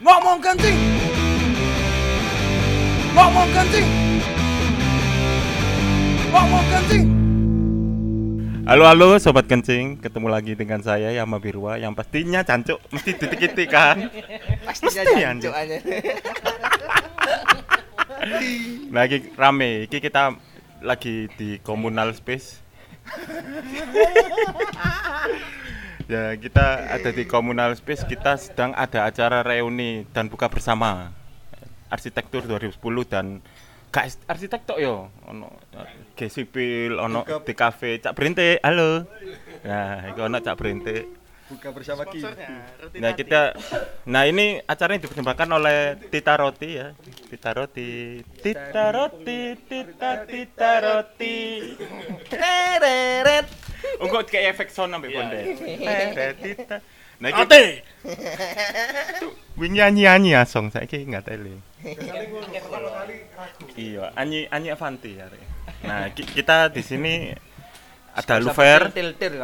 Ngomong kencing. Ngomong kencing. Ngomong kencing. Halo halo sobat kencing, ketemu lagi dengan saya Yama Birwa yang pastinya cancuk, mesti titik-titik kan. Pastinya Mesti, jancuk aja. Lagi rame, iki kita lagi di communal space. Ya kita ada di communal space, kita sedang ada acara reuni dan buka bersama. Arsitektur 2010 dan gak is- arsitek tok yo. Ono G sipil ono di cafe cak berhenti halo. Nah itu ono cak berhenti Buka bersama kita. Nah kita, nah ini acaranya dipersembahkan oleh Tita Roti ya, Tita Roti, Tita Roti, Tita Tita Roti. Tereret. Enggak kayak efek sound sampai bonde. Tita Tita. Nah iki Ate. wingi nyanyi nyanyi ya song saya nggak teli. Iya, Anyi Anyi Avanti ya. Nah ki- kita di sini ada Lufer,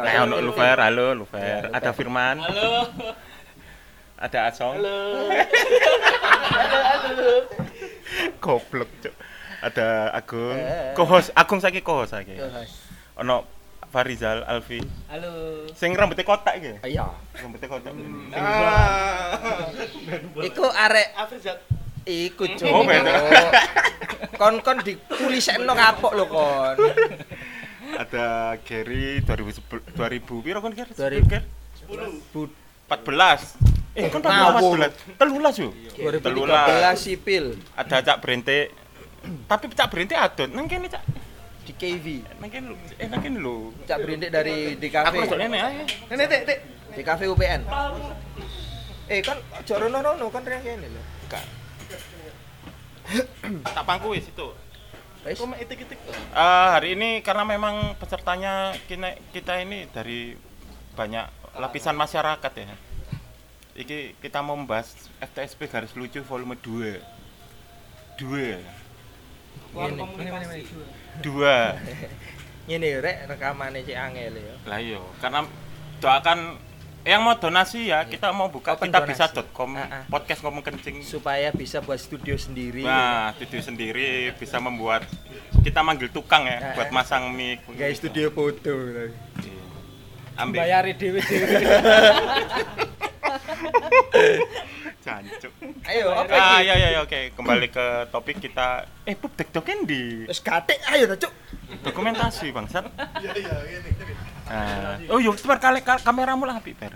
Nah, ono Lufer, halo Lufer. Ada Firman. Halo. Ada Asong. Halo. Goblok, Cuk. Ada Agung. Kohos, Agung saiki kohos saiki. Ono Farizal Alfi. Halo. Sing rambutnya kotak iki. Iya. Rambutnya kotak. Sing Iku arek Iku cuk. Oh. Kon kon dikulisekno kapok lho kon. Ada Gary 2010 2000 piro kon Ger? 2000. Ger? 10. 14. Eh, kon Ngawur. 14. Telulas yo. 2013 sipil Ada Cak Brente. Tapi Cak Brente adon. Nang kene Cak. di KV. Nang kene lho. Eh, nang kene lho. Cak berindik dari Aku DKV. rasa ngene ae. Nenek tek tek. DKV UPN. Eh kan ojo rono-rono kan yang kene lho. Tak pangku wis itu. Eh, hari ini karena memang pesertanya kita, kita ini dari banyak lapisan masyarakat ya. Iki kita mau membahas FTSP garis lucu volume 2. 2. Ngene. Dua. Ngene rek rekamane cek angel ya. Lah iya, karena doakan yang mau donasi ya, kita mau buka Open kita donasi. bisa.com Ah, ah. podcast ngomong kencing. Supaya bisa buat studio sendiri. Nah, studio sendiri bisa membuat kita manggil tukang ya Ah, buat ah. masang mic. Guys studio foto. Iya. Ambil Bayari dhewe dhewe. jancuk. Ayo apa Ah, iki? ya ya ya oke, kembali ke topik kita. Eh, pup dekdoken di Wis gatek ayo cuk. dokumentasi, Bangsat. Iya iya, Nah, oh yuk, per kali ka- kameramu lah, Per.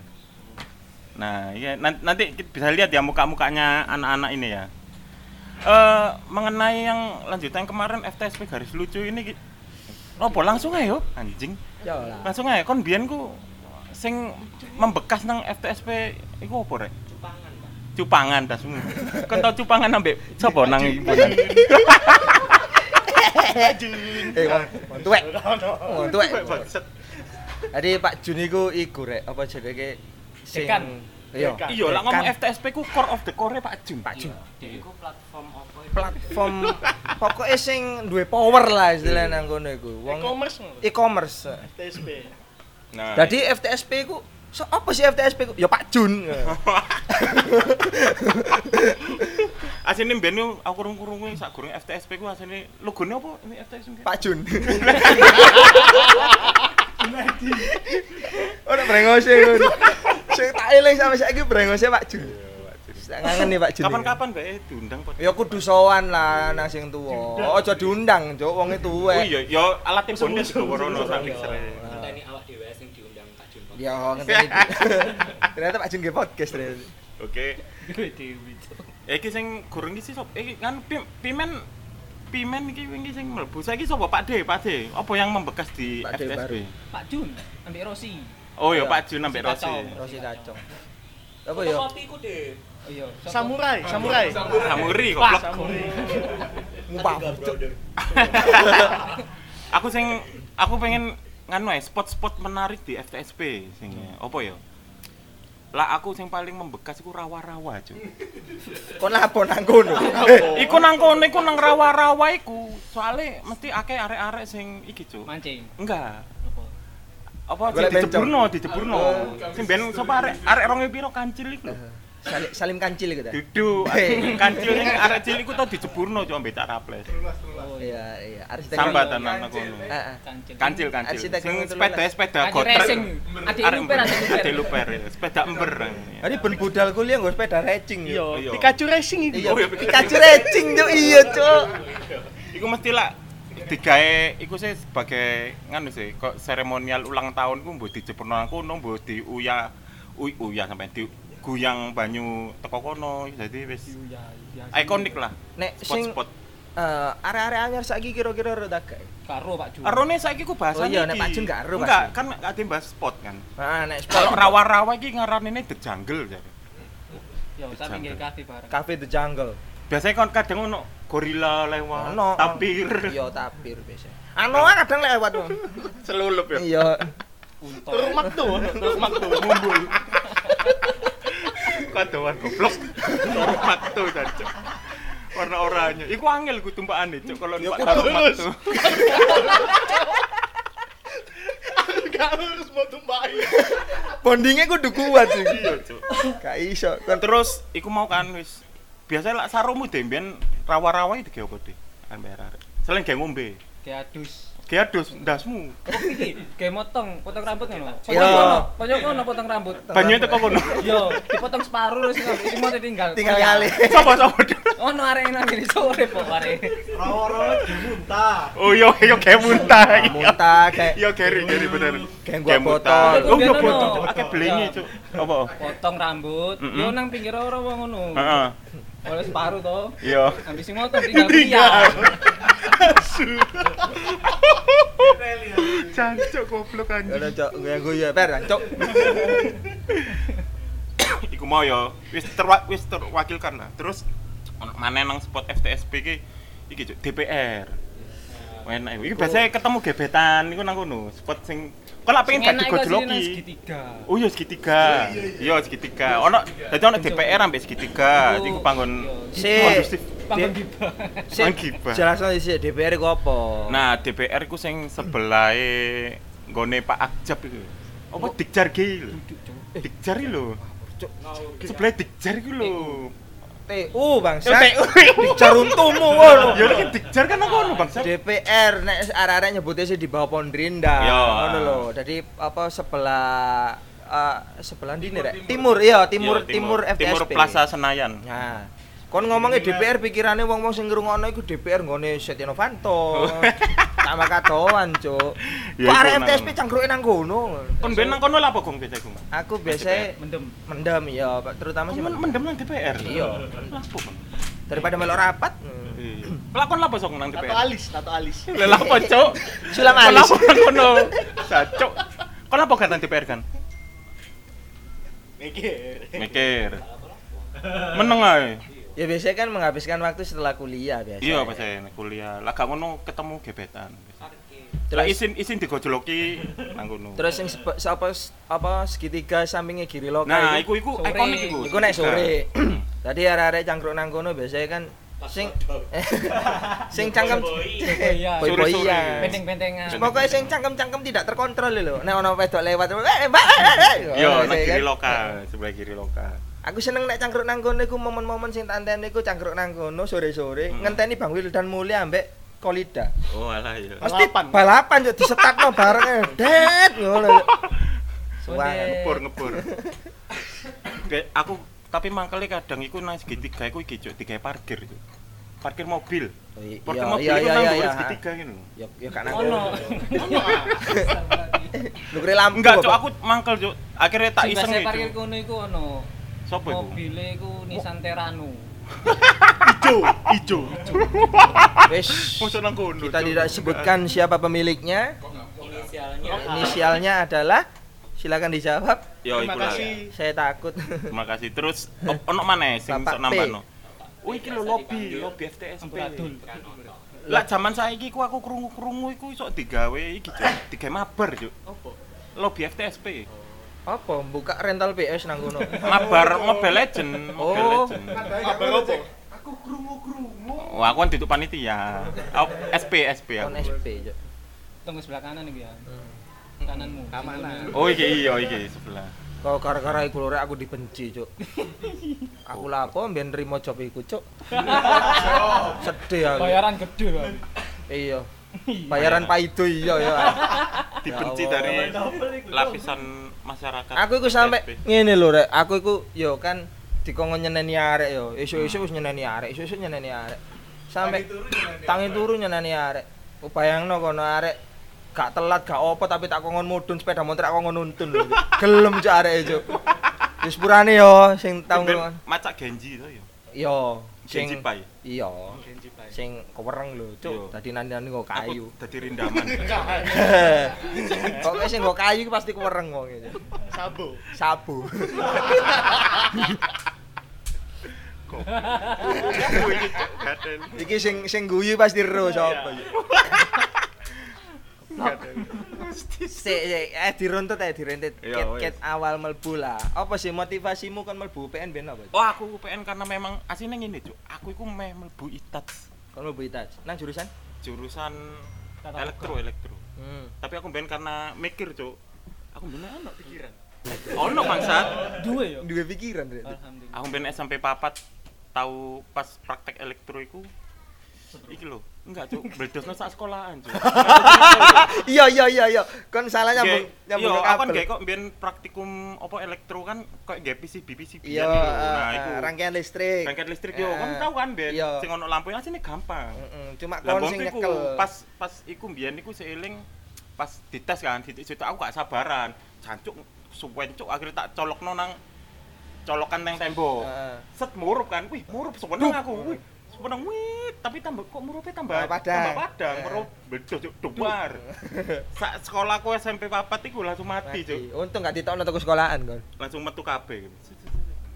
Nah, iya nan- nanti kita bisa lihat ya muka-mukanya anak-anak ini ya. Eh, mengenai yang lanjutan kemarin FTSP garis lucu ini Apa langsung ayo anjing. Ya. Langsung aja kon biyen ku sing membekas nang FTSP iku apa rek? Cupangan, Cupangan tas semua. Kon tau cupangan ambek sapa nang himpunan? Eh, tuwek. Tuwek. Tadi Pak Jun iku iku rek apa jenenge sing Dekan. Iya. Iya, lah ngomong. FTSP ku core of the core Pak Jun. Pak Jun. Iku platform apa? Platform pokoknya sing duwe power lah istilahnya nang kono iku. Wong e-commerce e-commerce. TSP Nah, Jadi FTSP ku so, apa sih FTSP ku? Ya Pak Jun. asine mbiyen ku aku kurung-kurung sak gurung FTSP ku asine logone apa ini FTSP? Pak Jun. Ora brengose ngono. Sing tak eling sampe saiki brengose Pak Jun. Ngangen nih Pak Jun. Kapan-kapan bae diundang podcast. Ya kudu sowan lah nang sing tuwa. Aja diundang, Cuk, wong itu Oh tuwek. iya, ya bondes rono saking sering. Ngenteni awak dhewe sing diundang Pak Jun. Ya ngenteni. Ternyata Pak Jun ge podcast ternyata. Oke. Eh, iki sing gurung iki sop iki kan pim, pimen pimen iki wingi sing mlebu saiki sapa Pak D Pak D apa yang membekas di Pak. FTSP Pak Jun ambek Rosi. oh ya Iya. Pak Jun ambek Si Rosi. Rosi kacong. Apa ya? Kopi ku deh. Oh iya. samurai samurai Samuri goblok Ngumpah. Cuk. aku sing aku pengen nganu spot-spot menarik di FTSP sing apa ya lah aku sing paling membekas iku rawa-rawa cuy Kon lapo nang kono. iku nang kono iku nang rawa-rawa iku soalnya mesti akeh arek-arek sing iki cuy Mancing. enggak Apa? sing dijeburno dijeburno Oh. sing ben sapa arek arek rong piro kancil iku lho Salim, salim kancil gitu. Duduk. Hei. Kancil ning arek cilik ku tau dijeburno cuk ambek cak raples. Oh Iya, iya. Arsitek. Sambatan anak kono. Kancil. Kancil Sing sepeda sepeda. Adi Arek luper, adi luper. Ya. Sepeda ember. Hari ben budal kuliah nggo sepeda racing. Iya. Pikachu Racing itu. Iya, Oh, iya, Pikachu racing tuh iya, Cuk. Iku mesti lah digawe iku sih sebagai nganu sih kok seremonial ulang tahun ku mbok dijeburno nang kono mbok diuya uy uya sampai di guyang banyu teko kono jadi wis Iya, iya. ikonik lah Nek sing spot-spot eh area-area anyar saiki kira-kira rada gak? Karo Pak Ju. Arone saiki ku bahasa Oh iya, nek Pak Jun gak ero, Enggak, Jun. kan ada bahas spot kan. Ah, nek Kalau spot rawa-rawa iki ngaranine the jungle jadi. Yo, saya pinggir kafe bareng. Cafe the Jungle. Biasanya kan kadang ono gorila lewat, Ono. tapir, Iya, tapir biasa. Anoa kadang lewat. Bang. selulup ya. Iya. Untung. Terus maktu, terus maktu. mumbul. Kadoan goblok. Normat tuh jancuk. Warna oranye. Iku angel ku tumpakane, Cuk, kalau Ya, numpak kudu normat terus. tuh. Gak harus mau tumpai. Bondingnya kudu kuat sih. Iya, Cuk. Gak iso. Terus iku mau kan wis biasa lah sarumu deh mbiyen rawa-rawa iki ge opo deh? Kan. Selain ge ngombe. Kayak adus. Ndasmu. Oh, iki kayak motong, potong rambut ngono. Iya. Pojok kono, pojok kono potong rambut. Banyu teko kono. Yo, dipotong separuh terus iki mau ditinggal. tinggal kali. Sapa sapa deh? Oh, no arek nang ngene sore kok arek. Rawa-rawa dimuntah. Oh iya iya ge muntah. iya. Muntah kayak Iya geri geri bener. Kayak gua muntah. botol. Oh iya ono. botol. Akeh blengi, Cuk. Apa? Potong rambut, yo nang pinggir ora ngono. Heeh. Oleh separuh to. Iya. Habis sing motong tinggal Tinggal. Cancuk goblok Ada anjing. cok gue gue ya per cok. Iku mau ya wis terwa wis terwakilkan lah. Terus maneh nang spot FTSP iki iki Cuk, DPR. Enak iku. Iki biasanya ketemu gebetan iku nang kono, spot sing kok lak pengen gak digojloki. segitiga. Oh iya segitiga. Iya segitiga. Ono dadi ono DPR ambek segitiga. Iku panggon Si kondusif. Si Gibah. jelasno sih DPR iku apa? Nah, DPR iku sing sebelahe nggone Pak Akjab iku. Apa Dikjar ki lho. Dikjar iki lho. Sebelah Dikjar iku lho. TU bangsa. TU. Dikjar untumu ngono. Ya iki Dikjar kan aku ngono bangsa. DPR nek arek-arek nyebutnya sih di bawah Pondrinda. Iya. Ngono lho. Jadi apa sebelah eh, sebelah ndi nih, Rek? Timur, iya, timur Iya, timur, FTSP. Timur Plaza Senayan. Nah, kon ngomongnya DPR pikirannya wong-wong sing ngrungokno iku DPR nggone Setia Novanto. Sama katoan, Cuk. Ya, Kok arek FTSP cangkruke nang kono. Kon ben nang kono lha apa gong biasa gong? Aku biasanya Mendem. mendem ya, Pak, terutama sih Men mendem nang DPR. Iya. Daripada melok rapat. Iya. Lah kon lha apa sok nang Tato DPR? alis, tato alis. Lah lha apa, Cuk? Sulam alis. nang kono? Sacuk. Kon apa kan nang DPR kan? Mikir. Mikir. Meneng ae. Ya biasanya kan menghabiskan waktu setelah kuliah biasa. Iya, pas saya kuliah. Lah gak ngono ketemu gebetan. Terus Lah isin isin digojloki nang kono. terus yang apa apa segitiga sampingnya kiri lokal Nah, iku. iku ikonik iku. Iku nek sore. Tadi arek-arek cangkruk nang kono biasanya kan sing sing cangkem Boy-boyan. boy-boyan. Benteng-bentengan. Pokoknya sing cangkem-cangkem tidak terkontrol lho. Nek ono wedok lewat, eh Mbak. Yo, nang iya kiri lokal, sebelah kiri lokal. Aku seneng nek cangkruk nang kono iku momen-momen sing tak anteni iku cangkruk nang kono sore-sore Hmm. ngenteni Bang Wildan Mulya ambek Kolida. Oh, alah ya. Mesti Balapan. balapan yo disetatno bareng eh. det ngono. Ngebur ngebur. Kayak aku tapi mangkele kadang iku nang segitiga iku iki Cuk, digawe parkir itu. Parkir mobil. Iya Parkir iya mobil iya iya nang iya. dhuwur ha. segitiga ngono. Ya ya kan aku. Ono. Lu kira lampu. Enggak? Cuk, aku mangkel, Cuk. Akhirnya tak iseng iki. parkir kono iku ono. Sopo iku? Mobile iku Nissan Terano. Ijo, ijo. Wis. Mosok nang kono. Kita tidak sebutkan siapa pemiliknya. Inisialnya. Inisialnya adalah silakan dijawab. Yo, Terima kasih. Saya takut. Terima kasih. Terus ono maneh sing sok nambahno. Oh iki lho lobby, lobby FTSP. Lah zaman saiki ku aku krungu-krungu iku iso digawe iki, Cuk. Digawe mabar, Cuk. Opo? Lobby FTSP. Apa buka rental PS nang kono? Mabar Mobile Legend, Mobile Oh. Legend. Apa apa? Oh, aku kan duduk panitia. Oh, SP, SP aku. SP. Tunggu sebelah kanan iki ya. Kananmu. Keamanan. Oh, iki iya iki sebelah. Kau gara-gara iku lho rek aku dibenci, Cuk. Aku lapo mbiyen nrimo job iku, Cuk. Sedih aku. Bayaran gede loh. Iya. Bayaran paido iya ya. dibenci Ya dari lapisan masyarakat Aku iku sampe ngene lho rek, aku iku yo kan dikongkon nyeneni arek yo. Esuk-esuk wis nyeneni arek, esuk-esuk nyeneni arek. Sampe tangi turu nyeneni arek. Bayangno kono arek gak telat gak opo tapi tak kongkon mudun sepeda motor tak kongkon nuntun lho. Gelem cuk arek cuk. Wis purane yo sing tau ngrungokno. macak Genji to yo Yo, Genji sing Pai iya, sing kewereng lho, Iya. cuk. Dadi nani-nani nggo kayu. dadi rindaman Pokoke sing nggo kayu pasti kewereng wong iki. Sabu. Gaten. Iki sing sing guyu pasti ro sapa iki. Sik sik eh diruntut eh diruntut. Iya, Ket-ket awal mlebu lah. Apa sih motivasimu kon mlebu UPN ben apa? Oh aku UPN karena memang aslinya ngene cuk. Aku iku meh mlebu ITAT Mlebu ITAJ. Nang jurusan? jurusan Tata elektro elektro. Hmm. Tapi aku ben karena mikir cuk. Aku ben ono pikiran. Ono bangsat. Dua ya. Duwe pikiran. Alhamdulillah. Aku ben SMP papat tahu pas praktek elektro iku iki lho, enggak cuk, bledosno sak sekolahan cuk. Iya iya iya iya. Kon salah nyambung nyambung iya, kan kabel. kayak kok biyen praktikum apa elektro kan kayak nggak PCB PCB Iya, nah eh, iku. rangkaian listrik. rangkaian listrik yo Eh, kan tahu kan Ben? Iya. sing ono lampu asline gampang. Cuma kon kon sing nyekel. pas pas iku biyen iku seiling pas dites kan titik situ aku gak sabaran. Jancuk suwen cuk akhirnya tak colokno nang colokan nang tembok. Heeh. set murup kan? Wih murup sewenang aku. Wih sewenang wih tapi tambah kok murupnya tambah Tambah padang. tambah padang Eh. murup bedo dubar sak sekolahku SMP papat iku langsung mati cuk. Untung gak ditokno toko sekolahan kon. langsung metu kabeh.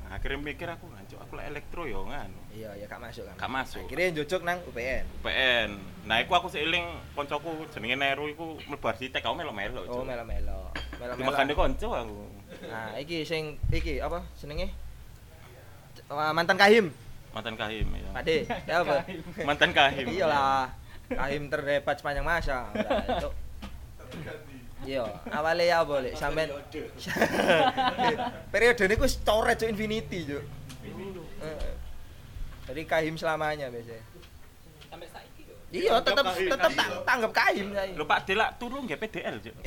Nah, akhirnya mikir aku ngancuk aku lek elektro yo kan Iya, ya gak masuk kan. Gak masuk. Akhirnya njojok nang UPN. UPN nah iku aku seiling koncoku jenenge Neru iku mlebu arsitek aku melo-melo Oh, melo-melo. Melo-melo. dimakane konco aku Nah, iki sing iki apa jenenge? Wah, mantan Kahim. Mantan kahim ya Pak De, ya apa? mantan kahim Iyalah. Kahim terhebat sepanjang masa. Iya, awalnya ya boleh sampean periode ini ku coret cuk infinity cuk. Heeh. Jadi kahim selamanya biasanya. Sampai saiki. Iya, tetep tetep tak tanggap kahim saya. lho Pak Delak turu nggih PDL Cuk.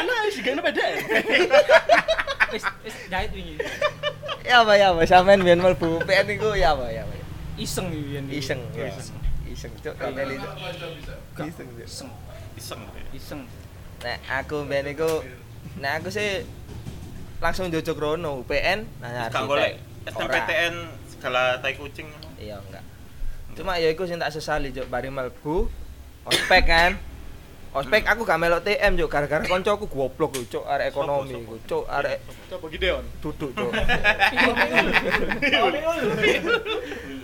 Anak sih gak beda. Wis wis jahit wingi. Ya apa ya apa sampean biyen mlebu UPN iku ya apa ya apa. Iseng iki yen. Iseng ya. Iseng. Iseng cuk tak teli cuk. Iseng. Iseng. iseng Iseng. Nek aku biyen iku nek aku sih langsung jojok rono UPN nah gak golek SNMPTN segala tai kucing Iya enggak. Cuma ya iku sing tak sesali juk bari mlebu ospek kan. Ospek aku gak melok TM juk gara-gara kancaku goblok lho cuk arek ekonomi iku cuk arek Coba Gideon. duduk cuk.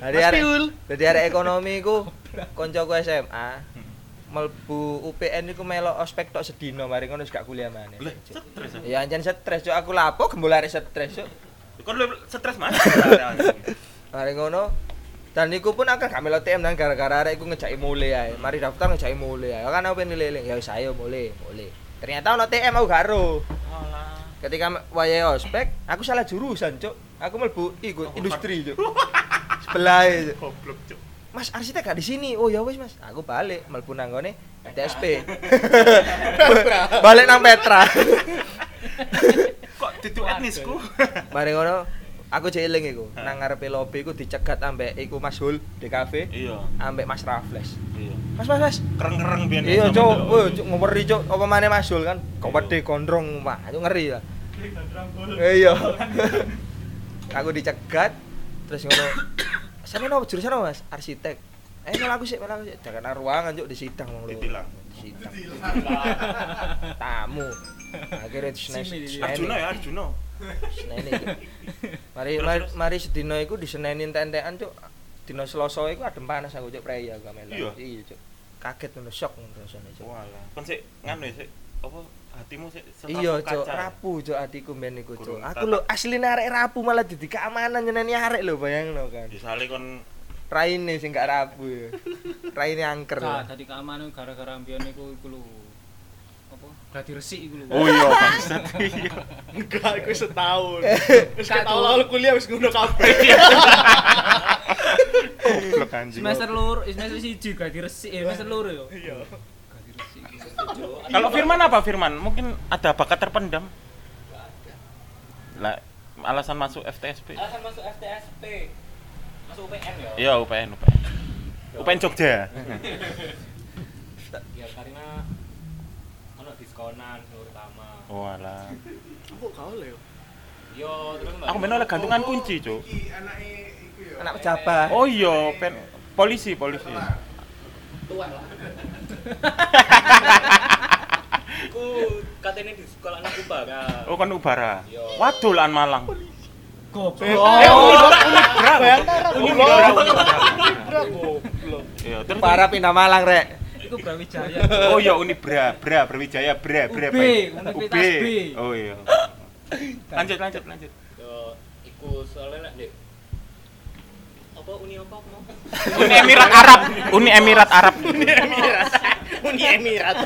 Mas arek. Jadi arek ekonomi iku kancaku SMA melbu UPN iku melok ospek tok sedina mari ngono gak kuliah maneh. Stres ya. Ya anjen stres cuk aku lapo gembul arek stres cuk. Kon lu stres Mas. Mari ngono. Dan niku pun aku gak melok TM dan gara-gara arek iku ngejaki mulai ae. Mari daftar ngejaki mulai ae. Kan aku pengen nilai ya wis ayo mulai, mulai. Ternyata ono TM aku gak ro. Alah. Ketika wayahe ospek, aku salah jurusan, Cuk. Aku mlebu iku industri, Cuk. Sebelah Cuk. Goblok Cuk. Mas arsitek gak di sini. Oh ya wis Mas, aku balik mlebu nang ngone DSP. balik nang Petra. Kok duduk etnisku? Mari ngono, aku cek eling iku. Nang ngarepe lobby iku dicegat ambek iku Mas Hul di kafe, Iya, ambek Mas Raffles. iya. Mas Mas Mas. Kereng-kereng biyen. Iya, Cuk. Woi, Cuk ngeri, Cuk. Apa maneh Mas Hul kan? Kok wedhe gondrong, Pak. Itu ngeri lah. Eh, Iya. aku dicegat terus ngono. Sampe nopo jurusan apa, Mas? Arsitek. Eh, melu aku sih, melu aku sih. Jangan ruangan, Cuk, di sidang wong lho. Ditilang. Di sidang. Tamu. Akhirnya. Arjuna ya, Arjuna. Seneni. Mari mari, mari sedina iku disenenin tentekan, Cuk. Dina Selasa iku adem panas aku Cuk prei aku melu. Iya? Iya, Cuk. Kaget ngono, shock ngono rasane, Cuk. Walah. Kon sik nganu ya sik apa hatimu sik Iya, Cuk, rapuh Cuk atiku ben iku, Cuk. Aku lho asline arek rapuh malah dadi keamanan nyeneni arek lho bayangno kan. Misale kon Raine sing gak rapuh ya. Raine angker. Nah, lah. tadi keamanan gara-gara mbiyen iku iku lho. Apa? Berarti resik iku lho. Oh iya bangsat. Iya. Enggak, iku setahun. Wis Gak ketahun lalu kuliah wis ngono kabeh. Goblok anjing. Semester lur, semester siji berarti resik, eh semester lur yo. Iya. Berarti resik. Kalau Firman apa Firman? Mungkin ada bakat terpendam. Lah alasan masuk FTSP. Alasan masuk FTSP. Masuk UPN ya? Iya UPN UPN. UPN Jogja. Ya karena diskonan seluruh utama. Oh alah. Aku gak oleh yo. Terus Aku main oleh gantungan kunci, Cuk. Anak pejabat. Oh iya, pen polisi, polisi. tua lah. Iku katanya di sekolah anak Ubara. Oh kan Ubara. Iya. Waduh lan Malang. Goblok. Eh, Unibra. Bayangkara. Unibra. Unibra goblok. Iya, terus Para pindah Malang rek. Iku Brawijaya. Oh iya Unibra, Bra, Brawijaya, Bra, Bra. UB. Universitas B. Oh iya. Lanjut, lanjut, lanjut. Yo iku soalnya Dek. Apa uni apa aku mau? Uni Emirat Arab, Uni Emirat Arab. Uni Emirat.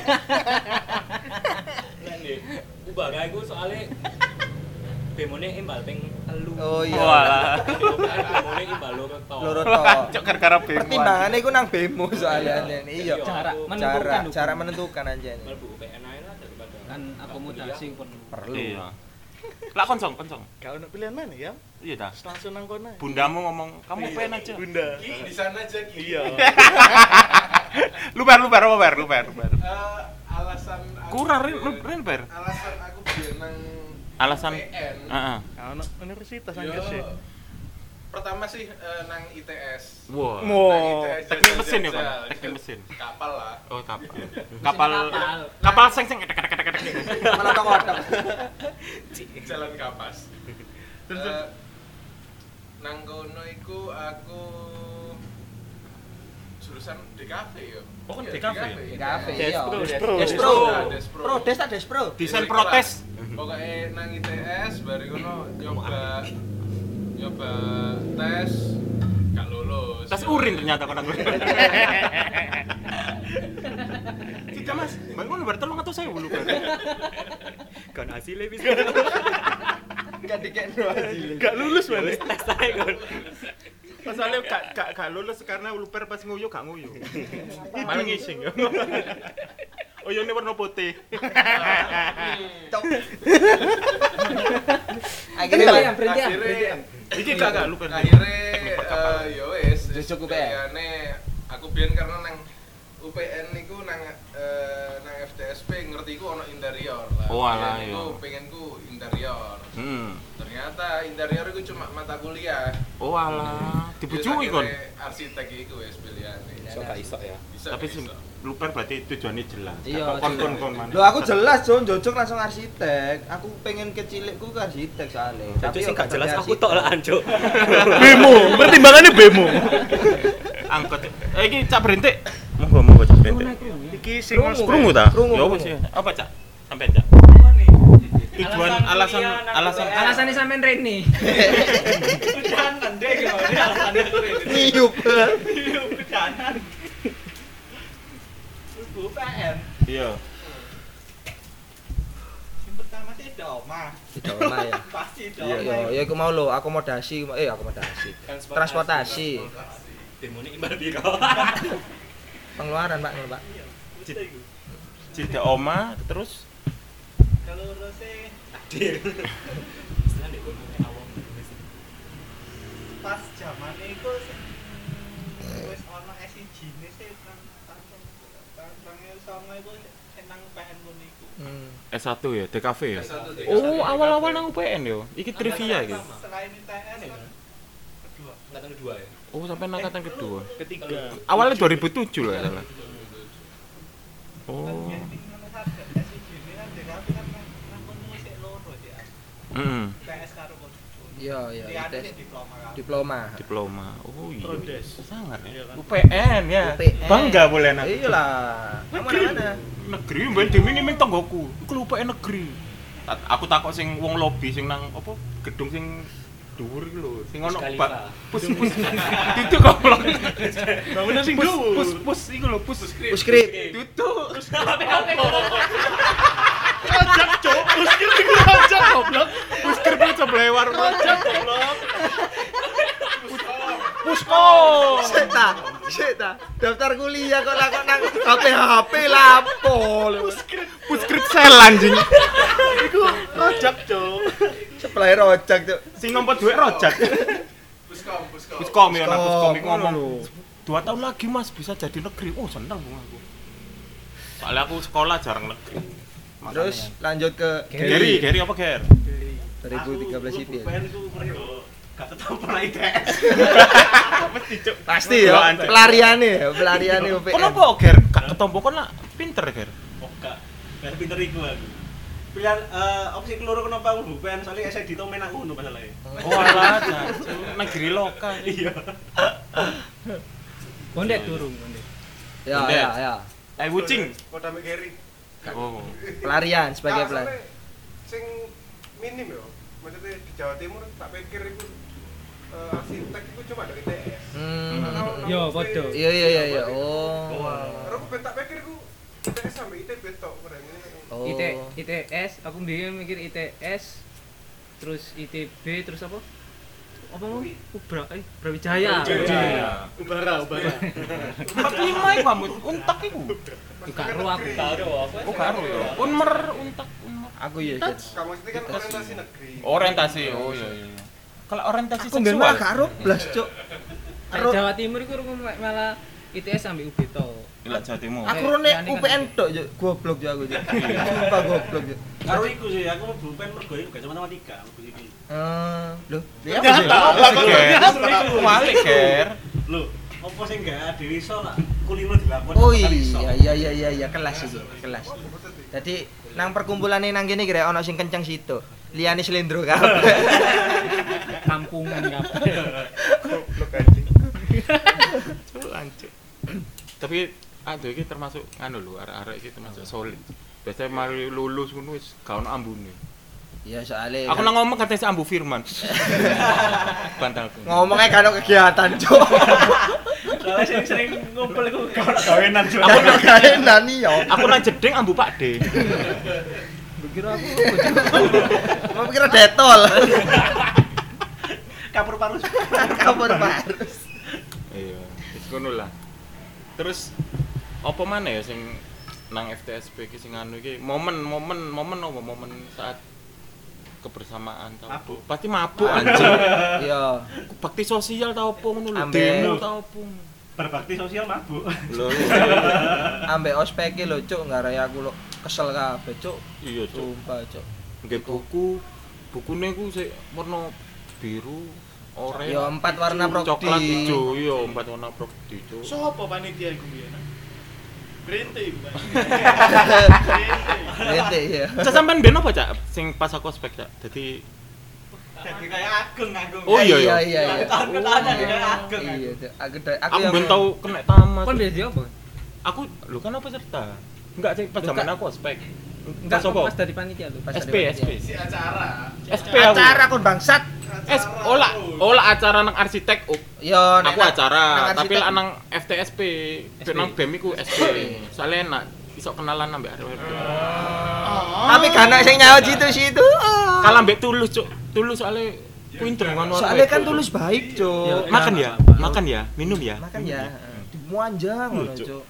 Lek Dek. Ubara iku soalnya Bemone imbal ping telu. Oh iya. Walah. Bemone imbal loro to. Loro to. Cok gara-gara bemo. Pertimbangannya iku nang bemo soalnya anjen. Iya. Cara Cara menentukan cara menentukan anjen. Mlebu UPN ae lah daripada kan akomodasi perlu Perlu. Iya. Lah konsong, konsong. Gak ono pilihan mana ya? Iya dah. Langsung nang kono. Bundamu ngomong, kamu pengen aja. Bunda. di sana aja Ki. Iya. Luber, luber, luber, luber, luber. Eh, alasan aku Kurang, Rin, biar- Rin, Ber. alasan aku biar nang Alasan, PN. Heeh. Gak ono universitas angker sih. pertama sih eh, nang ITS Wah. Wow. Nang ITS, Teknik jajal- mesin ya, jajal. Teknik mesin. kapal lah Oh, kapal. Kapal kapal. kapal seng seng kedek kedek. Mana toko kodok. jalan kapas Terus, Eh, nang kono iku aku jurusan DKV yo Oh, kan Iya, DKV? Di kafe iya. Despro. Despro. Desprro. Pro, des tak Desprro. Desain protes. Pokoknya nang ITS baru kono nyoba nyoba tes gak lulus Yo. urin ternyata kon aku. Tidak mas, mbak ngono bar tolong atau saya dulu bar. kan hasilnya bisa. Gak dikekno hasilnya. Gak lulus mana? Tes ae kon. Masalahnya gak gak gak lulus karena luper pas nguyu gak nguyu. Malah ngising yo. Oh iya ini warna putih. Cok. Berhenti Akhirnya ya, berhenti ya. akhirnya Iki gak gak luper. akhirnya Teknik eh, ya wis Jujuk UPN. pilihannya aku biyen karena nang UPN niku nang eh, nang FTSP ngerti ku ono interior lah Oh, alah, iku iya. pengenku interior Hmm. ternyata interior itu cuma mata kuliah Oh alah, dibujui Terus kon. akhirnya arsitek iku wis pilihane Iso gak iso ya. Tapi bisa. luper berarti tujuannya jelas. Iya, kon kon kon mana. Loh aku jelas Jon, jojok langsung arsitek. Aku pengen kecilikku ke arsitek soalnya. Tapi yo gak jelas aku tok lah anjo. Bemo, pertimbangannya bemo. Angkot. Eh iki cak berhenti. Monggo monggo cak berhenti. Iki sing Krungu. Ta? Ya apa sih? Cak? Sampai cak. Tujuan alasan alasan Alasannya sampean Rene. jangan deh kalau alasannya tuh ini Niup. jangan Ibu PN Iya. yang pertama sih doma Doma ya. pasti Iya, doma ya aku mau lo akomodasi, eh akomodasi. Transportasi. Demone imbal piro? Pengeluaran, Pak, Pak. Cita oma terus kalau rose awam. pas zaman itu sih wis ono SIG ini sih nang tahun sama itu senang PN iku Hmm. S1 ya, DKV ya. S1 DKV. Oh, awal-awal nang UPN yo. Iki trivia iki. selain ITS kan kedua Angkatan kedua ya. Oh, sampai angkatan kedua. Ketiga. Awalnya 2007 lah ya salah. kan Oh. yang Iya, iya, sih diploma kan diploma. Diploma. Oh iya. Prodes. Sangat Iya ya. kan? UPN ya. UPN. Bangga boleh nak. Iya lah. Kamu mana? Negeri mbek demi ning tanggoku. Iku UPN negeri. Aku takok sing wong lobby sing nang apa gedung sing dhuwur iku lho, sing ono bak pus pus. Duduk goblok. Bangunan sing Pus dhuwur. pus pus iku lho, pus. Puskrip. Duduk. Rojak, Cuk. Muskil iku rojak goblok. Pusker pun seblewar rojak goblok. Pusko. Sik ta, sik ta. Daftar kuliah kok nak nang HP HP lapo lho. Pusker sel anjing. Iku rojak, Cuk. Sebelah rojak, Cuk. Sing nompo duit rojak. Puskom, puskom. Puskom ya, anak puskom iku ngomong. Dua tahun lagi mas bisa jadi negeri. Oh seneng aku. Soalnya aku sekolah jarang negeri. Terus lanjut ke Gary, Gary apa Ger? 2013 itu ya. Gak ketemu pernah ITS. Pasti ya, pelariane ya, pelariane UPN. Kenapa Ger? Gak ketompo kan lah pinter Ger. Oh, gak. Biar pinter iku aku. Pilihan eh opsi keloro kenapa aku UPN soalnya saya dito main aku ngono masalahnya. Oh alah, negeri lokal. Iya. Kondek turun, kondek. Ya, Kondet. ya, ya. Eh wucing. Kota Megeri. Oh. Pelarian sebagai pelarian. Sing minim yo. Maksudnya di Jawa Timur tak pikir itu eh, arsitek itu cuma dari ITS. Hmm. Yo, podo. Iya, iya, iya, iya. Oh. Karena aku ben tak pikir ku ITS sampai ITB tok keren. Oh. IT, ITS, aku bingung mikir ITS, terus ITB, terus apa? Apa mau? Ubra, eh, Brawijaya. Brawijaya. Ubara, ubara. Lima iku kamu untak iku. Gak ro aku. Karo aku. Oh karo ya. Unmer untak unmer. Aku ya. Kamu itu kan orientasi negeri. Orientasi. Oh iya iya. Kalau orientasi Aku ben malah seksual. karo blas, Cuk. Karo Jawa Timur iku malah ITS sampai UB to. Gila Jawa Timur. aku Eh, rone yani kan- UPN tok, Cuk. Goblok Cuk aku, Cuk. Sumpah goblok, Cuk. Karo iku sih aku mau UPN mergo iku gak cuma matematika, mergo iki. Eh, lho, ya Nyata, sih? lah, kok Ger. Lho, apa sing gak ada iso lah kulino dilakukan Oh iso. iya iya iya iya iya kelas iki, kelas. Jadi nang perkumpulane nang kene kira ono sing kenceng situ. Liyane slendro kabeh. Kampungan kabeh. Goblok anjing. Tapi aduh iki termasuk anu lho arek-arek iki termasuk solid. Biasanya mari lulus ngono wis gak ono ambune. Ya soalnya Aku nang ngomong katanya si Ambu Firman. Bantalku. ngomongnya kan kegiatan, Cuk. Soalnya sering-sering ngumpul iku gak ono gawenan juga. Aku nang kaenan yo. Aku nang jeding Ambu Pak D. Kira aku Mau kira detol. kapur parus. Kabar parus. Iya, wis ngono lah. Terus apa mana ya sing nang FTSP iki sing anu iki momen momen momen apa momen saat kebersamaan tau Mabuk. pasti mabuk anjing Iya. bakti sosial tau apa ngono lho demo tau apa Berbakti sosial mabuk. lho Ambek ospeke lho, Cuk, ngarai aku lo kesel kabeh, Cuk. iya cuk Sumpah, Cuk. nggih buku bukune ku sik warna biru oranye Ya empat warna prodi. coklat hijau iya empat warna prodi cuk Sopo panitia iku biyen? Rente iku. Bete ya. Cak sampean ben apa cak sing pas aku ospek cak dadi Jadi kayak ageng aku. Oh, iya, iya iya. Oh, jadi kayak ageng aku. Iya, aku aku ben tau kena tamat kon biasa apa? aku lu kan apa serta enggak sih pas zaman aku ospek Enggak apa pas dari panitia lu. Pas SP SP Si acara. SP aku. Acara kon bangsat. es olah olah acara nang arsitek oh, Yo, nek aku acara tapi nang FTSP SP. nang BEM iku SP soalnya enak iso kenalan ambek arek Tapi gak ana sing nyaut situ-situ. kalah ambek tulus cuk. Tulus soalnya pinter ngono Soalnya kan tulus. Baik, Cuk. makan ya? Makan ya? Minum ya? Makan ya. Dimuanjang ngono, Cuk.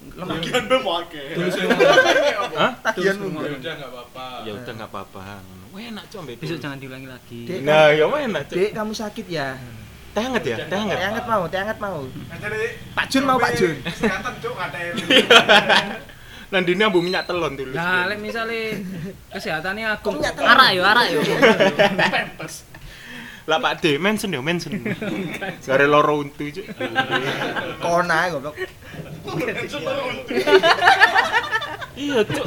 Bagian be mau akeh. Hah? Tagihan mungkin. Ya udah enggak apa-apa. ya udah nggak apa-apa wah enak cuk ambek Besok jangan diulangi lagi. Dek, nah ya wah enak cuk Dek, kamu sakit ya? teh hangat ya teh hangat Teh hangat mau, teh hangat mau. Nah, Pak Jun mau, Pak Jun. Kesehatan cuk ada yang Nandine ambu minyak telon tulus Nah, lek misale Minyak telur. arak yo, arak yo. lah Pak D mention ya mention gare loro untu cuk Kona goblok. Iya cuk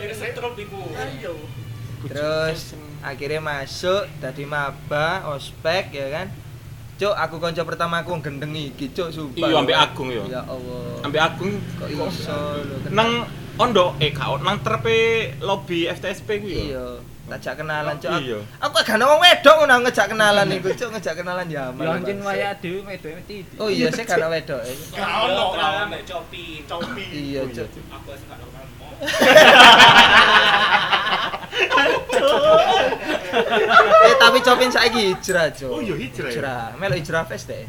Ini setrop iku. Ayo. Terus akhirnya masuk tadi maba, ospek ya kan. Cuk, aku konco pertama aku gendeng iki, Cuk, sumpah. Iya, ambek Agung ya. Ya Allah. ambek Agung Kok iso lho. nang ondo eh kau nang trepe lobby FTSP ku ya Iya. Tajak kenalan, Cuk. Iya. Aku gak ana wong wedok ngono ngejak kenalan iku, Cuk, ngejak kenalan ya aman. Ya anjen waya dhewe wedok mati. Oh iya, saya gak ana wedok. Kau lo kenalan mbak Copi. Copi. Iya, Cuk. Aku wis gak mau. Eh tapi Copin saiki hijrah, Cuk. Oh, iya, hijrah ya? Hijrah, melu hijrah fest deh.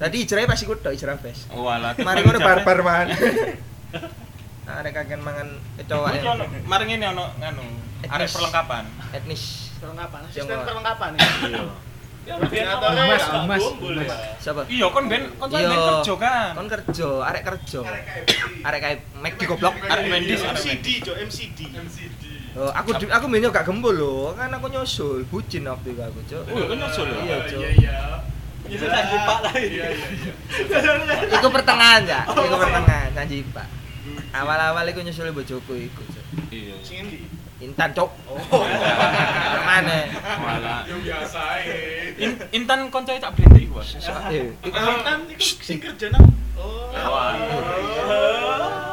Tadi hijrahnya pasti kudu hijrah fest. Oh alah. Mari ngono barbar man. Arek kagen mangan kecoa ya. ono mari ngene ono nganu arek perlengkapan. etnis. Perlengkapan. Mana? perlengkapan ya. Iya. Ya Koordinatornya Mas, Mas, ya. Siapa? Iya kon ben kon Iya. ben kerja kan. Kon kerja, arek kerja. Arek kayak Mac di goblok. Arek arek MCD, Jo, MCD. MCD. Oh, aku aku menyo gak gembul lho, kan aku nyusul, bucin waktu itu aku, Cuk. Oh, kon nyusul ya? Iya, Cuk. Iya, iya. Bisa lagi Pak lah ini. Iya iya iya. Iku pertengahan ya, iku pertengahan janji Pak. Awal-awal iku nyusul bojoku iku, Cuk. Iya. Sing endi? Intan, Cuk. Oh. Mana? Malah. Yang biasa eh. In, Intan koncoe tak berhenti iku, Bos. Eh, iku Kan iku sing kerja nang. Oh. Wah.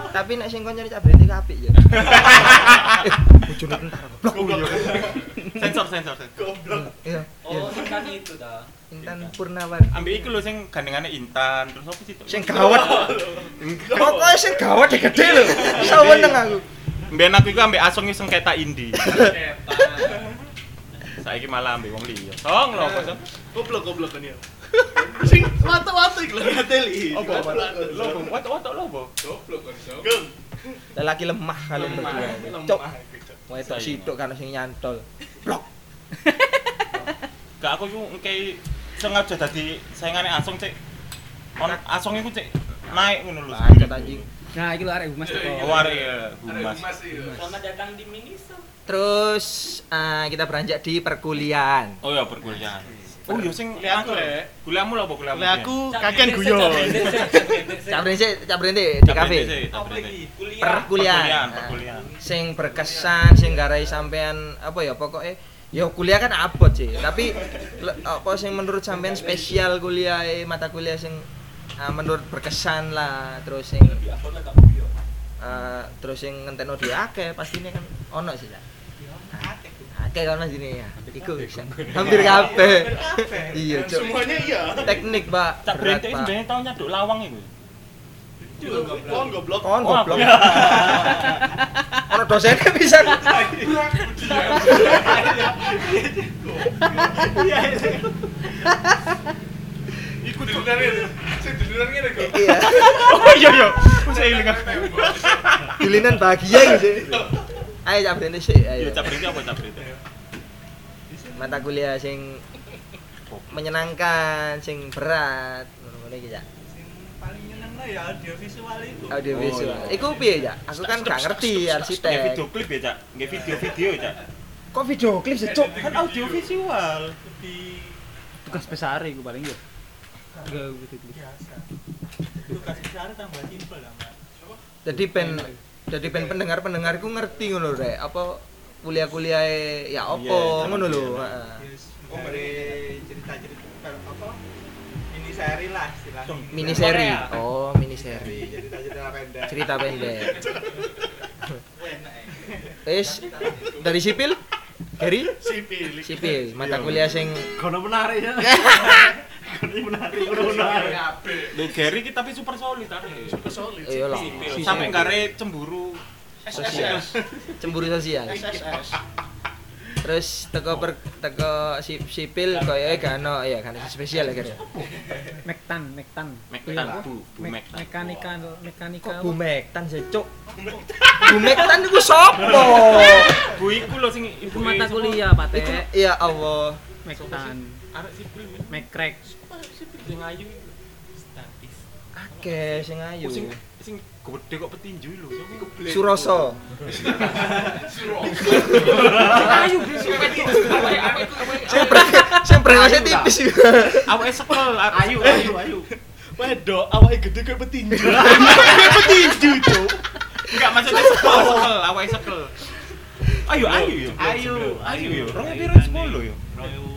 tapi nek sing kanca cak berhenti apik ya. Eh, bojone entar goblok. Sensor sensor. sensor. Goblok. Iya. iya. Oh, kan itu dah. Intan Purnawan. Ambek iku lho sing gandengane Intan, terus apa sih? Tok? Sing gawat. Pokoknya sing gawat gede lho. Saweneng aku. Mbiyen aku iku ambek Asong sing ketak indi. Saiki malah ambek wong liya. Song lho apa song? Goblok goblok kan ya. Sing watu-watu iku lho ngateli. Apa apa? Lobo, watok-watok lobo. Goblok kan so. Geng. Lelaki lemah Lemah, berdua. Cok. Wedok sitok kan sing nyantol. Blok. Gak aku iku ngkei sengaja dadi saingane Asong cek. On Asong iku cek naik ngono lho. Anjing. Nah, iki lho arek humas teko. Oh, arek ya, Humas. Mas iya. Selamat datang di Miniso. Terus eh, kita beranjak di perkuliahan. Oh ya perkuliahan. Oh iya sing anu, Rek. Kuliahmu lho apa kuliahmu? Aku kakek guyon. Cak berhenti, cak berhenti di kafe. Perkuliahan. Perkuliahan, Nah, perkuliahan. Sing berkesan, sing garai sampean apa ya pokoknya Ya kuliah kan abot sih, tapi apa sing menurut sampean spesial kuliah mata kuliah sing ah, menurut berkesan lah, terus sing eh, terus sing ngenteno dia akeh pastinya kan ono sih lah. Akeh ono sini ya. Iku hampir kabeh. iya, Cuk. Semuanya iya. Teknik, Pak. Cak Pak. sebenarnya tau nyaduk lawang iku. Kon goblok. Kon Oh, goblok. iya. Ono dosennya bisa. Ikut ini. Sing ngene kok. Iya. Oh iya iya. Wis eling aku. Dulinan bahagia gitu. Ayo cak berhenti sih, Iya ayo. cak berhenti apa cak berhenti? Mata kuliah sing menyenangkan, sing berat. Ngono iki, Cak. Sing paling nyeneng lah ya audiovisual itu. Audiovisual. Oh, iya. Iku piye, Cak? Aku kan gak ngerti Nggak arsitek. video klip ya cak, nggak video video cak. Kok video klip sih, Cuk? Kan audio visual. Di Tugas besar iku paling yo. Enggak gitu. biasa. Tugas besar tambah simpel lah, Mbak. Jadi pen jadi pen pendengar-pendengarku ngerti ngono rek. Apa kuliah-kuliah ya apa Iya, ngono lho. iya. heeh. Oh, beri cerita-cerita apa? Mini seri lah istilahnya. Mini seri. Oh, mini seri. Cerita-cerita pendek. Cerita pendek. Eh. Wis dari sipil? Gary? Sipil. Sipil, mata kuliah sing Kono menarik ya. Menarik, Gary kita tapi super solid arek. Super solid. Iya lah. Sampai nggak re cemburu. sosial. Cemburu sosial. SSS. Terus teko per, teko si, sipil koyo gak ono ya kan spesial ya Gary. Mektan, Mektan. Mektan, Iya, Bu, Bu Mek- Mektan. Mekanika, mekanika. Bu Mektan sih, Cuk? Bu Mektan iku sapa? Bu iku lho sing Itu mata kuliah, Pak Iku Teh. ya Allah. Mektan, Arek sipil. Mekrek. Sipil sing ayu. Statis. Akeh sing ayu. Oh, sing sing gede kok petinju lho. Suroso. Ayu sing petinju. Sing bre- sing brengose tipis. Awake sekel. Ayu, ayu, ayu. Wedok awake gede kayak petinju. Petinju, Cuk. Enggak maksudnya sekel, sekel, awake sekel. Ayo, ayo yo. Ayu, Ayo yo. ayu. 2010 yo.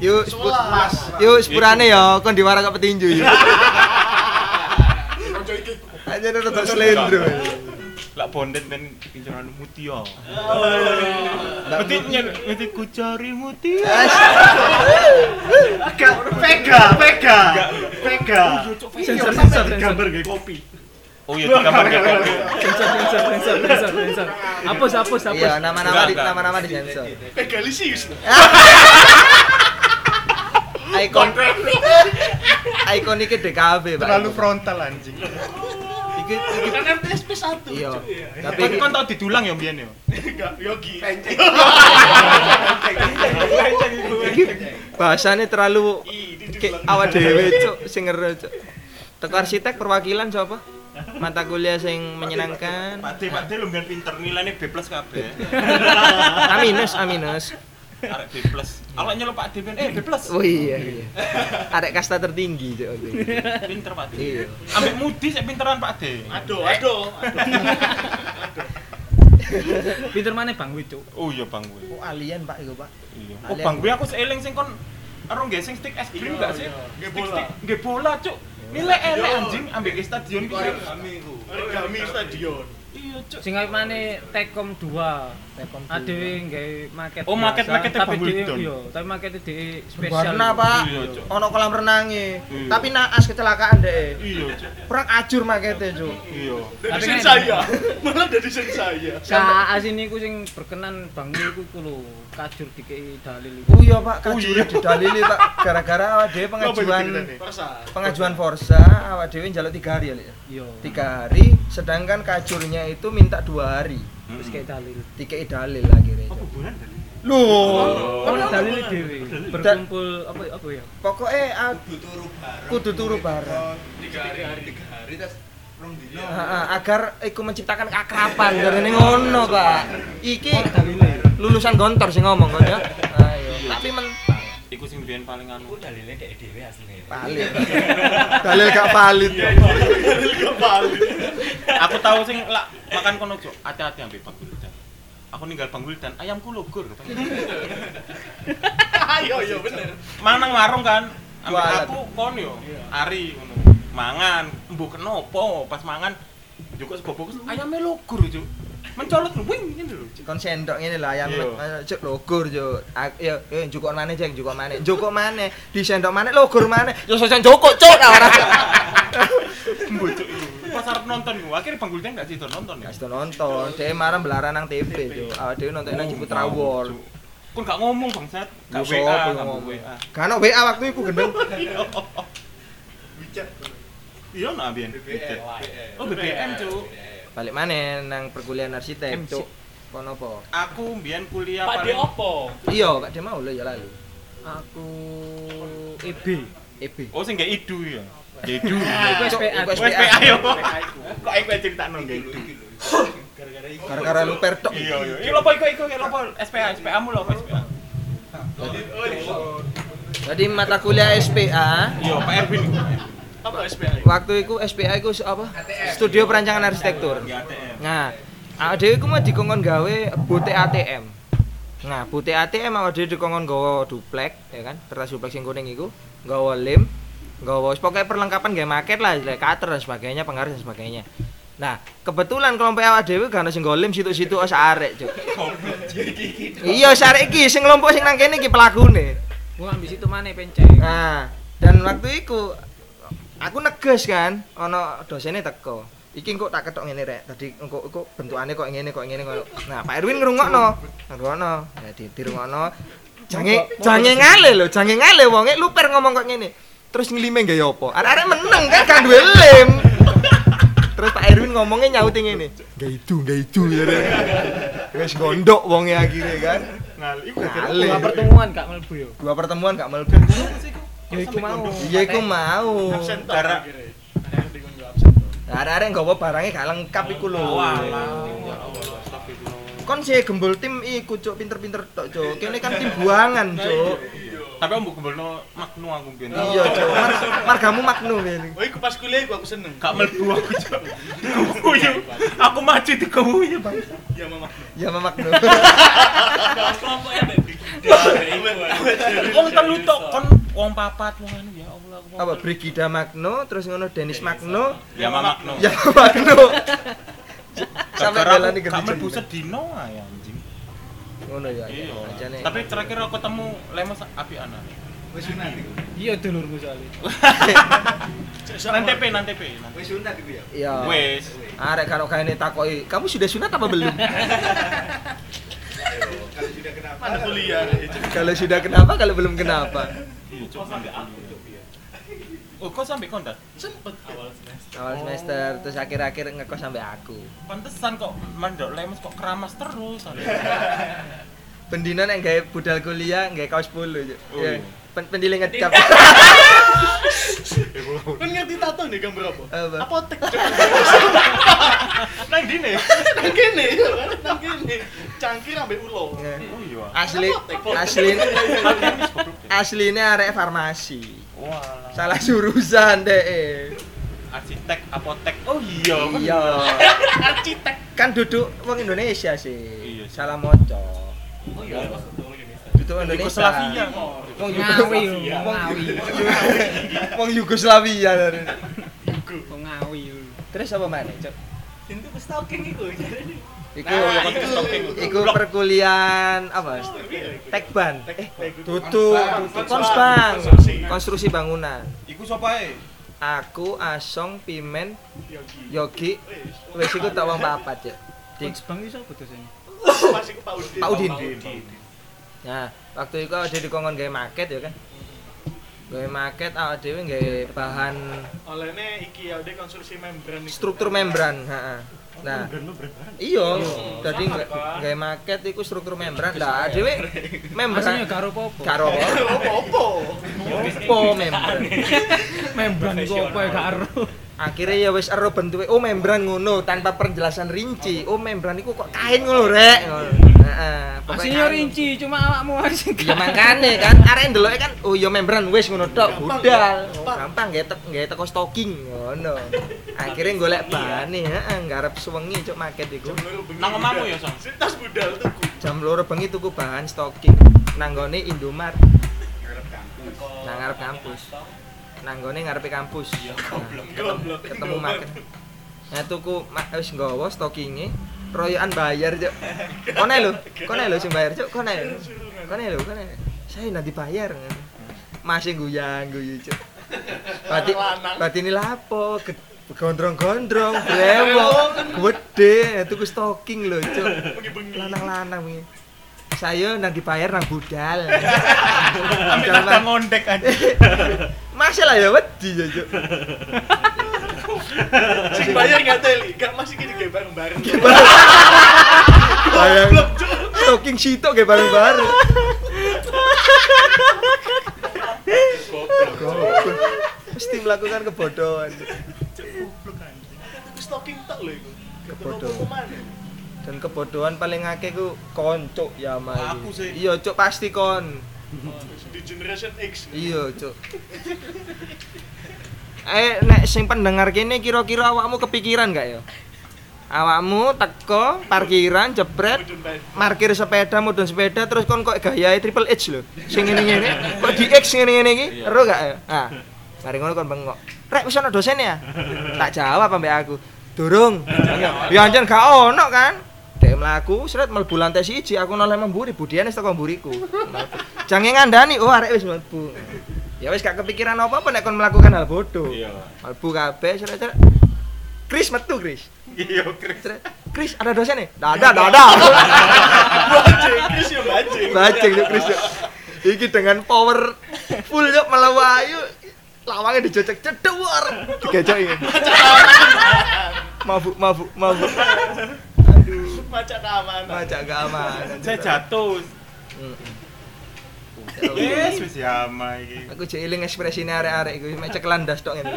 Yuk, Sewelas. yuk sepurane ya, kon diwara kok petinju iki Aja rada slendro. Lak bondet ben inceran mutia. Mbak Berarti ngerti ku cari mutia. Agak pega, pega. Pega. Sensor sensor sensor. Gambar kayak kopi. Oh iya digambar kayak kopi. Sensor sensor sensor sensor sensor. Hapus hapus hapus. Iya, nama-nama di nama-nama di sensor. Pega lisius. Ikon Ikon iki DKB, Pak. Terlalu frontal anjing. Iki iki Kan RTSP 1. iya. Tapi Kan kan tau didulang ya mbiyen ya. Enggak, Yogi. iki bahasane terlalu awak dhewe cuk sing ngero cuk. Teko arsitek perwakilan sapa? Mata kuliah sing menyenangkan. Pak D, Pak D lu pinter nilainya B plus kabeh. A minus, A minus. Arek B plus. Awak nyeluk Pak D ben eh B plus. Oh iya iya. Arek kasta tertinggi cuk. oke. Pinter Pak D. Iya. Ambek Mudi sik pinteran Pak D. Aduh, aduh. Pinter mana Bang Wi, Cuk? Oh iya Bang gue. Oh alien Pak iku Pak. Iya. Alien. Oh Bang gue aku seeling sing kon Arung nggih sing stick es krim Iya, gak sih? iya. Nggih Stick- bola. Nggih bola, Cuk. Nilai elek anjing ambek ke stadion iki. Origami stadion. Iya, Cuk. Sing kaya mana Tekom 2. Tekom Adewe nggawe market. Oh, market- marketnya tapi dhewe Wildon. iya, tapi marketnya dhewe spesial. Warna Pak. Iya. Ono kolam renangnya. Iya. Tapi naas kecelakaan deh. Iya, Cuk. Perang ajur makete cuk. Iya. Dari Tapi sen kan- saya. Malah dari sen saya. Sa sini ku sing berkenan Bang Wi ku ku lho, kajur dikei dalil iku. Oh iya Pak, Oh, kajure iya. didalili Pak. Gara-gara awak dhewe pengajuan pengajuan forsa awak dhewe njaluk 3 hari ya, Lek. Iya. 3 hari sedangkan kajurnya itu minta 2 hari. Terus kayak dalil. Dikei dalil akhirnya. Apa Cuk. hubungan tadi? Loh. Oh, dalil dhewe. Berkumpul apa apa ya? Pokoknya ah, kudu turu bareng. tiga hari tiga hari terus rong dino Heeh, agar iku menciptakan keakraban dari ngono, Pak. Iki lulusan gontor sih ngomong kan ya. Ayo. Tapi men Iku sing biyen paling anu. dalilnya dek dhewe asline. valid. Dalil gak valid. Gak balik. Aku tahu sing lak makan kono, Cuk. Hati-hati ambek Bang Guldan. Aku ninggal Bang Guldan, ayamku logur. Ayo, iya bener. Manang warung kan. Aku kon yo. Ari ngono. Mangan, mbok kenopo pas mangan juga sebobokus ayamnya logur, Cuk. Mencolot wing ngene lho, Cuk. kon sendok ngene lho ayam Iya. cuk logur yo A- yo yo njukuk maneh jeng njukuk maneh njukuk maneh di sendok maneh logur maneh yo sesen njukuk cuk ora ora Mbok, Cuk. iku. Pas arep nonton iku, akhirnya Bang Guldan gak sido nonton ya. Gak sido nonton dhewe marah belaran nang TV cuk awake dhewe nonton nang Ciputra World Kon gak ngomong bangsat. Gak WA, gak? WA. Kan ono WA waktu iku gendeng Wicat. Iya nah biyen. Oh BBM, Cuk. Balik maneh nang perkuliahan arsitek cuk kono apa Aku mbiyen kuliah Pak De paling opo? iya Pak Dia mau lho ya lalu Aku EB. EB Oh sing gak idu ya. Gak idu. Iku Cuk, SPA. iku Wes PA yo. Kok aku critakno gak idu. gara-gara lu pertok Iya iya. Iki lopo iku iku lopo SPA SPA mu lopo SPA. jadi mata kuliah SPA Iya, Pak Erwin. Apa SPA? waktu itu SPA itu apa studio perancangan arsitektur ATM. Nah, dhewe iku mau dikongkon gawe bute ATM. Nah, bute ATM awak dhewe dikongkon gawa duplek, ya kan? Kertas duplek sing kuning iku, gawa lem, gawa pokoke perlengkapan gawe market lah, kayak cutter dan sebagainya, penggaris dan sebagainya. Nah, kebetulan kelompok awak dhewe gak ono sing gawa lem situ-situ os arek, Cuk. Iya, sarek iki sing kelompok sing nang kene iki pelakune. Gua ambil situ mana penceng. Nah, dan waktu itu aku neges kan, ono dosennya teko. Iki kok tak ketok ngene rek. Tadi engko engko bentukane kok ngene kok ngene kok. Nah, Pak Erwin ngrungokno. Ngrungokno. Ya di dirungokno. Jange jange ngale lho, jange ngale wonge luper ngomong kok ngene. Terus nglime gaya apa? Arek-arek meneng kan kan duwe lem. Terus Pak Erwin ngomongnya nyauti ngene. Gak itu, gak itu ya. Rek. Wis gondok wonge akhirnya kan. Ngal, iku Ngale. Dua pertemuan gak mlebu yo. Dua pertemuan gak mlebu. Ya iku mau. Iya iku mau. Absen toh, Darah. akhirnya. Ada yang nggawa barangnya gak lengkap iku lho. Ya. Kon sih gembul tim iku cuk pinter-pinter tok cuk. Kene kan tim buangan cuk. Tapi aku gembelno maknu aku biyen. Iya cuk. Mar margamu maknu ngene. Oh, iku pas kuliah iku aku seneng. Gak mlebu aku, Cuk. Dikuyu. Aku maju dikuyu, Bang. Ya mama. Ya maknu. Kelompoknya ada di dari Wong telu tok kon wong papat wong anu ya Allah. aku- Apa Brigida Magno terus ngono Denis Magno Ya Maknu. ya Magno. Sampai belani gak jeneng. sedino ae anjing. Ngono ya. Iya. Ajane. Tapi terakhir aku ketemu Lemos api ana. Wis sunat iku. Iya dulurku soalnya. Nanti TP, nanti TP. Wis sunat iku ya. Iya. Wes. Arek kalau kayak takoki, kamu sudah sunat apa belum? Kalau sudah kenapa? Kalau sudah kenapa, kalau belum kenapa? Iya, cok sampai aku. Oh, kok sampai kontak? Sempet. Awal semester. Awal semester terus akhir-akhir ngekos sampai aku. Pantesan kok mandok Lemos kok keramas terus. Pendino nek gawe budal kuliah, gawe kaos polo. Oh, Ya. iya. Pen pendile ngecap. Kan ngerti tato nih gambar apa? Apa? Apotek. Nang dine. Nang kene, nang kene. Cangkir ambek ulo. Ya. Oh iya. Asli asli asline arek farmasi. Wah. Salah jurusan deh. Arsitek, apotek. Oh iya. kan Iya. Arsitek. Kan duduk wong Indonesia sih. Iya. Salah moco. Oh iya, Indonesia. Duduk Indonesia. Yugoslavia. Wong Yugoslavia. Wong Yugoslavia. Kok ngawi. Terus apa mana, Cok? Itu stalking iku. Iku Nah, iya, iku perkuliahan apa? Tekban. Eh, tutu, konsbang. Konstruksi bangunan. Iku sapa ae? Aku Asong Pimen Yogi wis iku tak wong papat ya. Di Bang iso apa dosane? Pak Udin. Nah, waktu itu ada dikongkon gawe market ya kan. Gawe market awak dhewe gawe bahan Olehnya iki ya konstruksi membran. struktur membran, heeh. Nah, iya, dadi ngga- gawe market iku struktur membran. Lah, dhewe Aslinya membran karo apa-apa. karo? Apa-apa. Opo membran. membran iku apa ya karo. Akhirnya ya wis ero bentuke oh membran ngono tanpa penjelasan rinci. Oh membran iku kok kain ngono rek. Ngono. Heeh. Aslinya kain. rinci, cuma awakmu aja. Ya makane kan arek ndeloke kan oh ya membran wis ngono tok budal. Oh, gampang nggih tek nggih teko stocking ngono. Akhirnya golek bahane heeh ngarep suwengi cuk market iku. Nang omamu ya, Sang? Tas budal tuh. Jam loro bengi tuku bahan stocking nanggone Indomart nang ngarep kampus. Nanggone ngarepe kampus. Nah, ketemu, ketemu market. Nah tuku wis nggawa stockinge royokan bayar cuk. Kone lho, kone lho sing bayar cuk, kone. Kone lho, kone. Saya nanti bayar. Masih guyang guyu cuk. Berarti berarti ini lapo? Gondrong-gondrong, brewok, gede, tuku stocking lho cuk. Lanang-lanang wingi. Saya nang dibayar nang budal. Mas. ngondek aja. Masih lah ya wedi ya cuk. Sing bayar nggak teli, gak masih gini kayak bareng-bareng. Bayang stocking sitok kayak bareng-bareng. Goblok. Mesti melakukan kebodohan. Stocking tak lho iku. Kebodohan. Dan kebodohan paling akeh ku koncuk ya mah. Aku sih. Iya, cuk pasti kon. Di generation X. Iya, cuk. Eh, nek sing pendengar kene kira-kira awakmu kepikiran gak ya? Awakmu teko parkiran jebret parkir sepeda mudun sepeda terus kon kok gayae triple H lho sing ngene-ngene. Kok di X ngene-ngene iki? Ero gak ya? Ah mari ngono kon bengok. Rek wis ana dosen ya? Tak jawab ambek aku. Durung. Ya anjen gak ono kan? Dek mlaku, seret mlebu lantai siji, aku noleh memburi, budian wis teko mburiku. Jange ngandani, oh arek wis mlebu. Ya wis gak kepikiran apa-apa nek kon melakukan hal bodoh. Iya. Mlebu kabeh, seret. Kris metu, Kris. Iya, Kris. Seret, Kris, ada dosen nih? Dada, dada. Bajing, Chris ya bajing. Bajing yuk Chris yuk. Iki dengan power full yuk melawayu lawangnya dijojek cedewar digejok ini mabuk mabuk mabuk aduh Macak keamanan. macak keamanan Saya jatuh. Mm. Wis yama iki. aku jadi eling ekspresine arek-arek iku mek cekelan das tok ngene.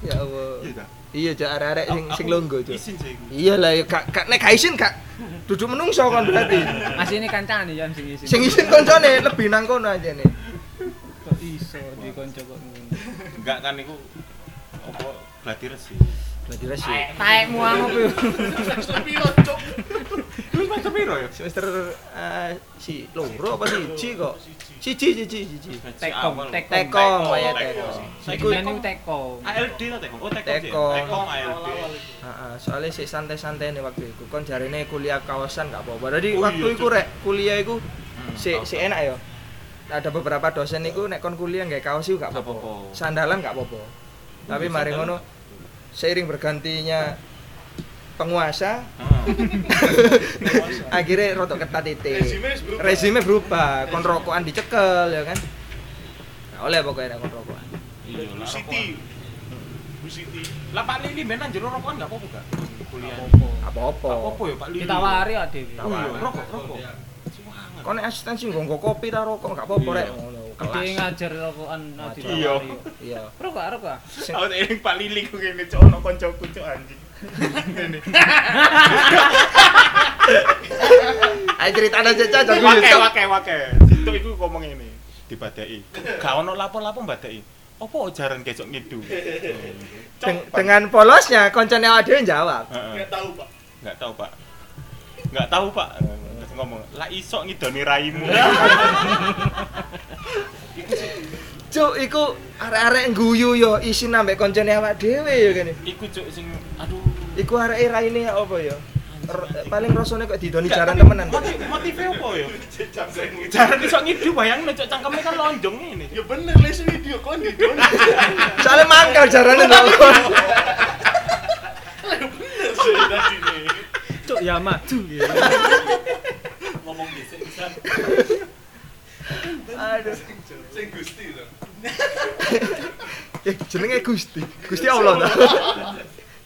Ya Allah. Iya iya cak arek-arek sing sing longgo cak iya lah ya gak gak nek isin gak duduk menungso kan berarti. Asline kancane ya sing isin. sing isin koncone lebih nang kono aja nih. Kok iso di kanca kok ngono. Enggak kan iku apa berarti resi. Berarti resi. Taekmu apa yo? Lu semester piro ya? Semester eh, si loro apa siji kok? Siji siji siji. Tekom, tekom. Tekom Oh, ya tekom. Iku niku tekom. ALD ta Tekom? Oh, Tekom. sih. Tekom. ALD. Heeh, soalnya sik santai-santai nih waktu itu. Kon jarine kuliah kawasan gak apa-apa. Jadi Oh, waktu iya, iku rek kuliah iku Hmm, si si enak ya. Ada beberapa dosen iku nek kon kuliah nggak kaos iku gak apa-apa. Sandalan gak apa-apa. Tapi Iya, mari ngono seiring bergantinya penguasa akhirnya rotok ketat itu rezime berubah rokokan dicekel ya kan nah, oleh pokoknya kon rokokan Iya, Siti. rokokan. Bu Siti. Lah Pak Lili ben nang jero rokokan gak apa-apa gak? Kuliah. apa-apa apa-apa ya Pak Lili. Ditawari. Oh iya, rokok, rokok. kon nek asisten sih nggo kopi ta rokok gak apa-apa Iya. rek ngono Dia kelas ngajar rokokan Ngajar. ditawari. iya Rokok, rokok. Aku eling Pak Lili ku ngene cok ono kancaku cok anjing. Ngene. ayo ceritane aja aja Wake wake wake. Situ iku ngomong ngene. Dibadai. Gak ono lapo-lapo mbadai. Apa jaran kesok ngidu? Deng- dengan polosnya koncone awak dhewe jawab Heeh. Nggak tahu, Pak. Nggak tahu pak Nggak tahu pak ngomong Lah iso ngidoni raimu. Cuk iku arek-arek guyu yo isin ambek koncone awak dhewe ya kene. Iku cuk sing Aduh. Iku arek raine ya? Apa ya R- paling rasane kok didoni jaran temenan motif- Motifnya apa ya? Jaran iso ngidu bayang cuk cangkemnya kan lonjong ini Ya bener, les video kon di don. soalnya mangkal jarane lho. Cuk. Ya maju ya. Ngomong dhisik bisa aduh Sing Gusti to. eh jenenge Gusti Gusti Allah ta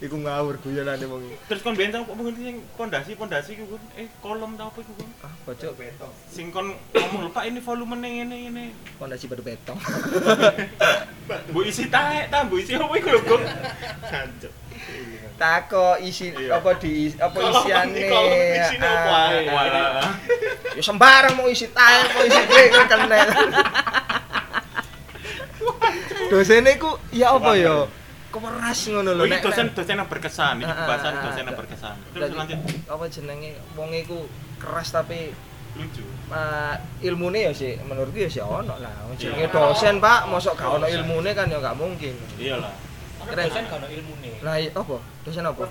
iku ngawur guyonane wong. Terus kon ben tau kok ngerti sing pondasi-pondasi iku Gun? Eh kolom tau apa iku Gun? ah bocok Sing kon ngomong lupa ini volumenya ngene ngene pondasi batu betong Bu isi taek ta, bu isi apa iku lho Gun? Tako isi Iya. apa di apa isiane ah, ae? ah. ya sembarang mau isi tae mau isi kue kan kena dosennya ku ya apa ya kemeras ngono lho Oh, nek- dosen dosen yang berkesan, Ah, ah, pembahasan ah, dosen yang ah. berkesan. Terus lanjut apa jenenge wong iku keras tapi lucu. uh, ilmune ya sih menurutku ya sih ono lah Wong jenenge dosen pak mosok gak ono ilmune kan ya gak mungkin Iyalah. Keren. dosen kan ilmune lah iya, apa dosen apa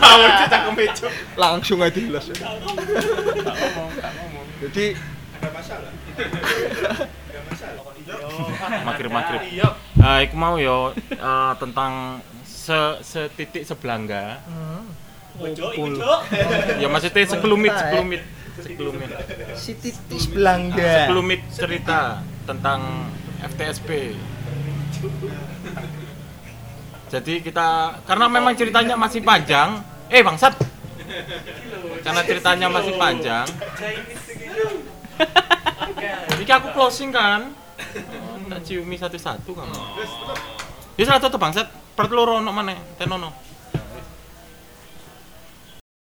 Awak cecak kemeja. langsung aja ngomong. jadi Ada masalah. Ada masalah. Magrib-magrib. Iya. Eh, iku mau yo eh, tentang se setitik sebelangga. hmm, Cok. Ya maksudnya sekelumit, sekelumit, sekelumit. si titis belangga Sekelumit cerita tentang FTSP. Jadi kita karena memang ceritanya masih panjang. Eh bangsat. Karena ceritanya masih panjang. Ini aku closing kan. Tak ciumi satu-satu kamu. Ya salah tutup bangsat. Perut loro ono mana? Tenono.